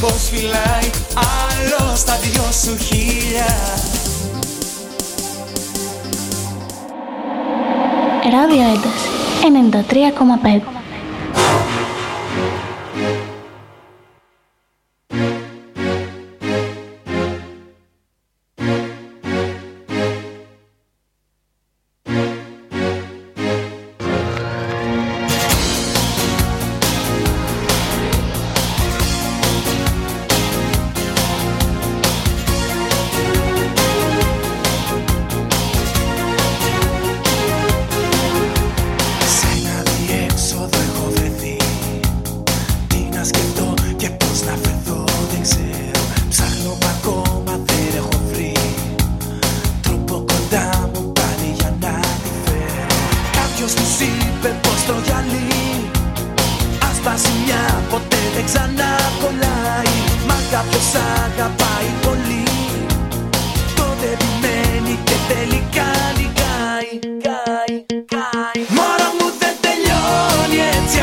Μήπως φυλάει άλλο στα δυο σου χίλια. Ράδιο Ένταση 93,5 Ποιος πολύ, το Τότε επιμένει και τελικά νικάει Μόρα μου δεν τελειώνει έτσι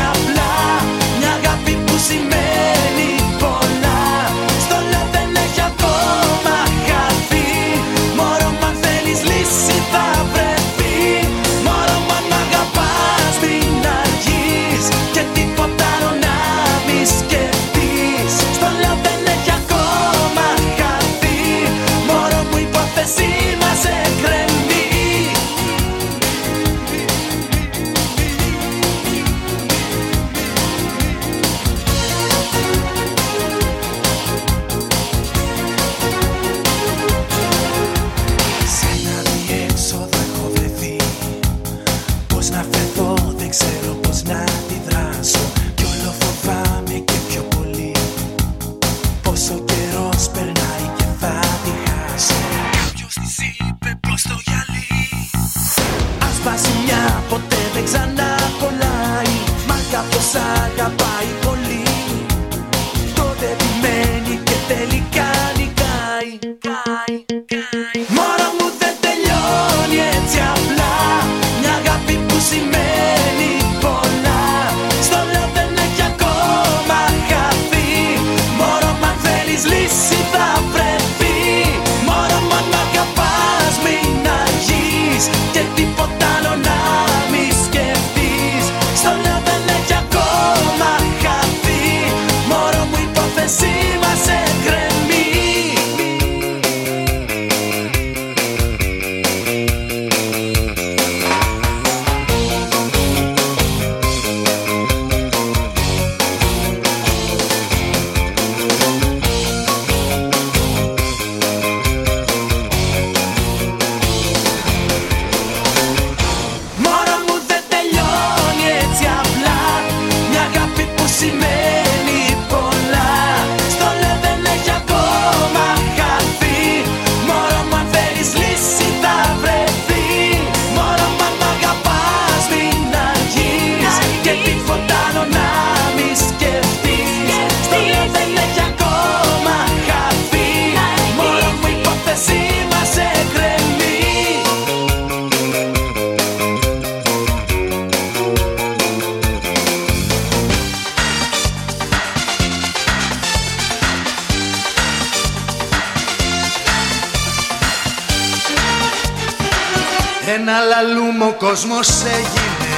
κόσμος έγινε.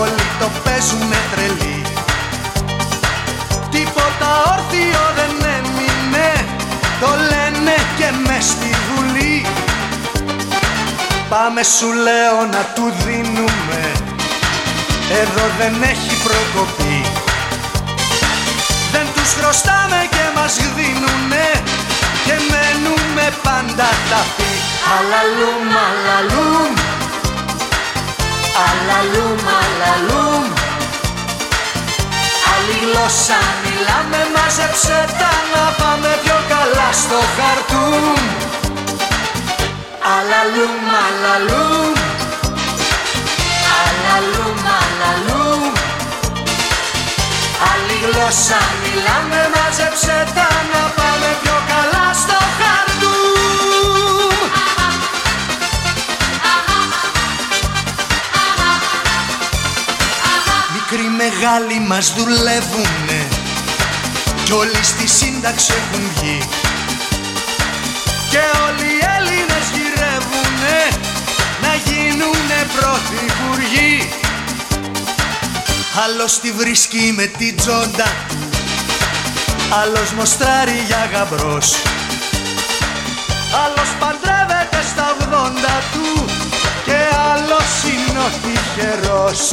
Όλοι το παίζουνε τρελή. Τίποτα όρθιο δεν έμεινε. Το λένε και μες στη βουλή. Πάμε σου λέω να του δίνουμε. Εδώ δεν έχει προκοπή. Δεν τους χρωστάμε και μας δίνουνε. Και μένουμε πάντα ταφή Αλαλούμ, αλαλούμ Αλαλούμ, αλαλούμ Άλλη γλώσσα μιλάμε, μάζεψε τα να πάμε πιο καλά στο χαρτούμ. Αλαλούμ, αλαλούμ Αλαλούμ, αλαλούμ Άλλη γλώσσα μιλάμε, μάζεψε τα μας δουλεύουνε κι όλοι στη σύνταξη έχουν βγει. Και όλοι οι Έλληνες γυρεύουνε να γίνουνε πρωθυπουργοί. Άλλος τη βρίσκει με την τζόντα Άλλος μοστράρει για γαμπρός. Άλλος παντρεύεται στα 80 του Και άλλος είναι ο τυχερός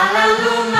Αλαλούμ,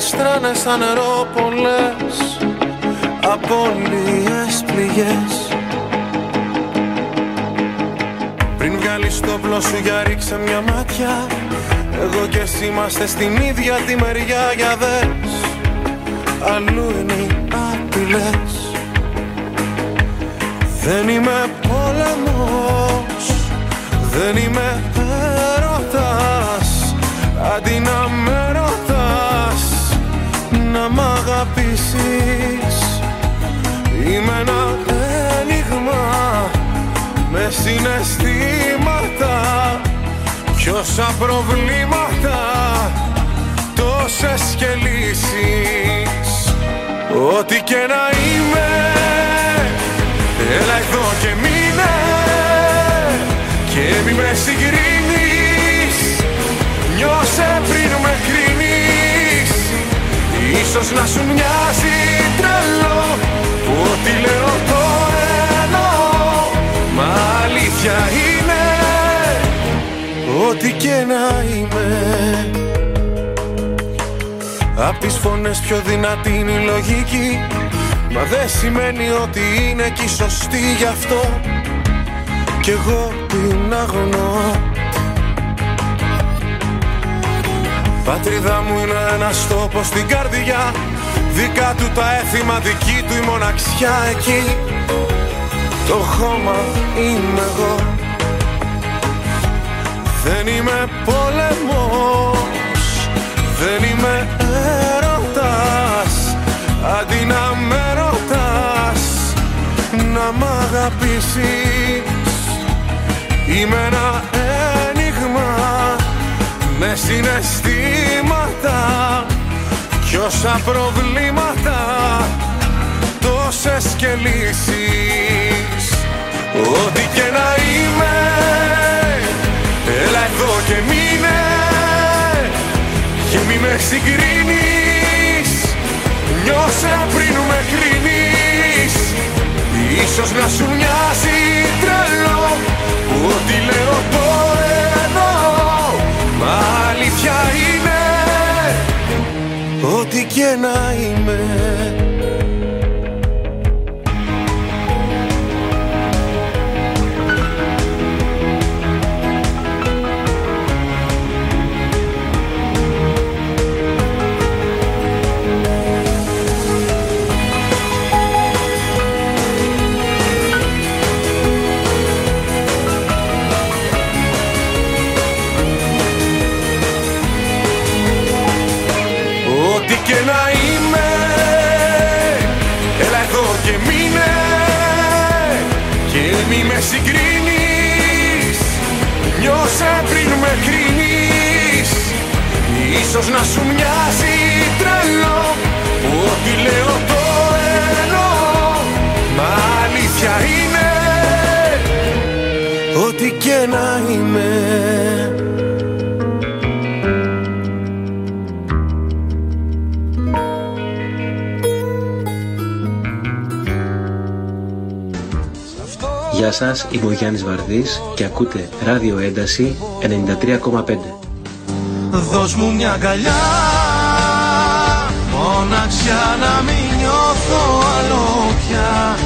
χέρια μου γλιστράνε σαν νερό πολλές Απόλυες πληγές. Πριν βγάλεις το όπλο σου για ρίξε μια μάτια Εγώ και εσύ είμαστε στην ίδια τη μεριά για δες. Αλλού είναι οι απειλές. Δεν είμαι πόλεμος δεν είμαι έρωτας. Αντί να με ρωτάς Να μ' αγαπήσεις. Είμαι ένα ένιγμα Με συναισθήματα. Κι όσα προβλήματα Τόσες και λύσεις. Ό,τι και να είμαι Έλα εδώ και μείνε. Και μη με συγκρίνεις να σου μοιάζει τρελό Που ό,τι λέω το εννοώ. Μα αλήθεια είναι Ό,τι και να είμαι. Απ' τις φωνές πιο δυνατή είναι η λογική. Μα δεν σημαίνει ότι είναι και η σωστή γι' αυτό. Κι εγώ την αγνώ Πατρίδα μου είναι ένας τόπος στην καρδιά. Δικά του τα έθιμα, δική του η μοναξιά εκεί. Το χώμα είμαι εγώ. Δεν είμαι πόλεμος Δεν είμαι έρωτας. Αντί να με ρωτάς Να μ' αγαπήσεις. Είμαι ένα Κι όσα προβλήματα Τόσες και λύσεις Ό,τι και να είμαι Έλα εδώ και μείνε. Και μη με συγκρίνεις Νιώσε πριν με κρίνεις. Ίσως να σου μοιάζει τρελό Ό,τι λέω το Ό,τι και να είμαι Ίσως να σου μοιάζει τρελό Ό,τι λέω το εννοώ Μα αλήθεια είναι Ό,τι και να είμαι Γεια σας, είμαι ο Γιάννης Βαρδής και ακούτε Ράδιο Ένταση 93,5. Δώσ' μου μια αγκαλιά. Μοναξιά να μην νιώθω άλλο πια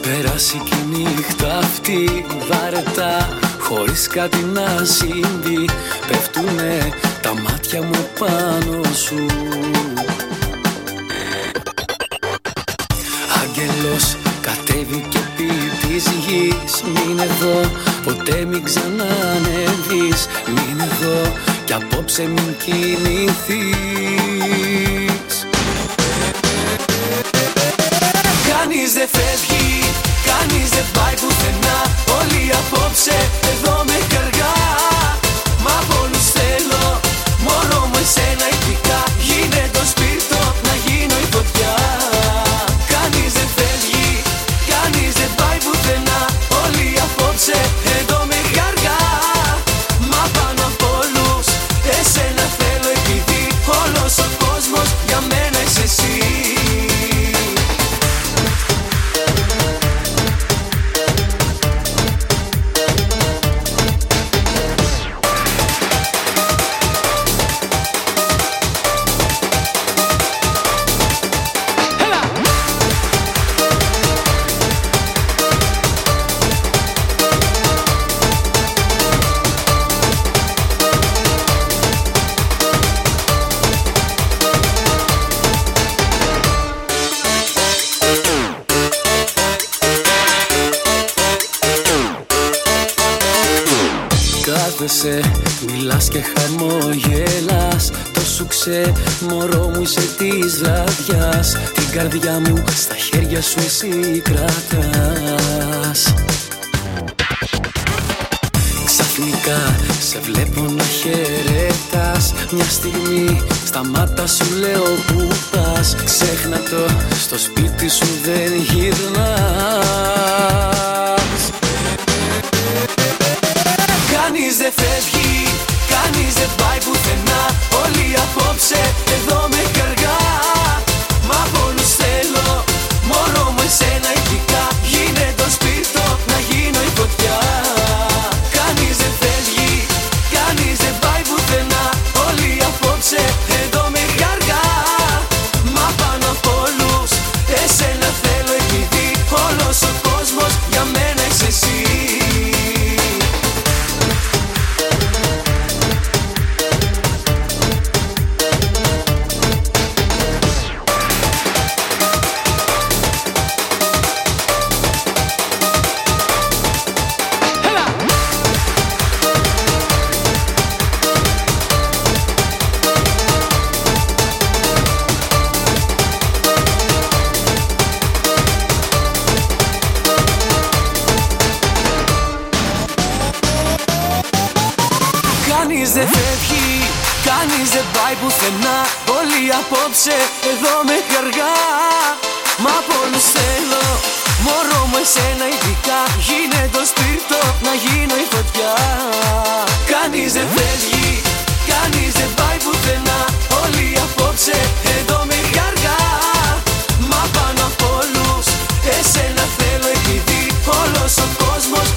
Περάσει και η νύχτα αυτή βαρετά Χωρίς κάτι να συμβεί Πέφτουνε τα μάτια μου πάνω σου. Άγγελος κατέβει και πει της γης Μην εδώ, ποτέ μην ξανανεβείς Μην εδώ, κι απόψε μην κινηθείς Κανείς δεν φεύγει, κανείς δεν πάει πουθενά. Όλοι απόψε εδώ με καργά. Μα Κάθεσαι, μιλάς και χαμογελάς. Το σου μωρό μου είσαι της βραδιάς. Την καρδιά μου στα χέρια σου εσύ κρατάς. Ξαφνικά σε βλέπω να χαιρετάς. Μια στιγμή στα μάτα σου λέω που πας; Ξέχνα το, στο σπίτι σου δεν γυρνάς Κανείς δεν φεύγει, κανείς δεν πάει πουθενά. Όλοι απόψε εδώ με κανείς δεν πάει πουθενά. Όλοι απόψε εδώ με καργά Μα απ' όλους θέλω, μωρό μου εσένα ειδικά. Γίνε το σπίρτο, να γίνω η φωτιά. Κανείς δεν φεύγει, κανείς δεν πάει πουθενά. Όλοι απόψε εδώ με καργά Μα πάνω απ' όλους, εσένα θέλω επειδή Όλος ο κόσμος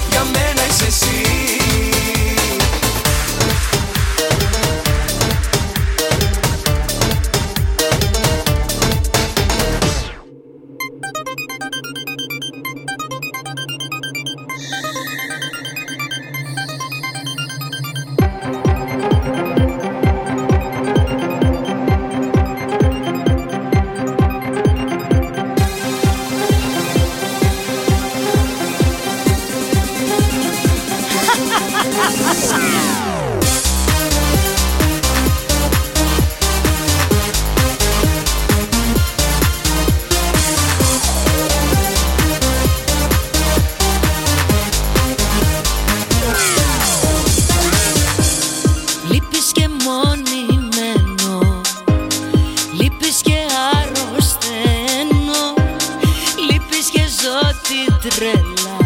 και ζω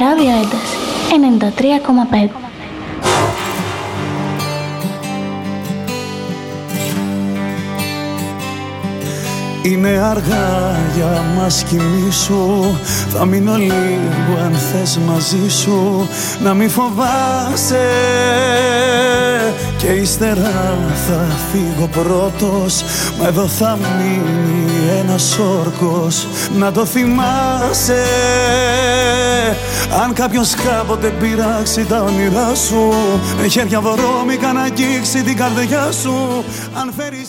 Ράδιο Ένταση. 93,5 Είναι αργά για μας σου. Θα μείνω λίγο αν θες μαζί σου. Να μη φοβάσαι. Και ύστερα θα φύγω πρώτος. Μα εδώ θα μείνει ένας όρκος. Να το θυμάσαι. Αν κάποιο κάποτε πειράξει τα όνειρά σου, με χέρια βρώμικα να αγγίξει την καρδιά σου. Αν φέρεις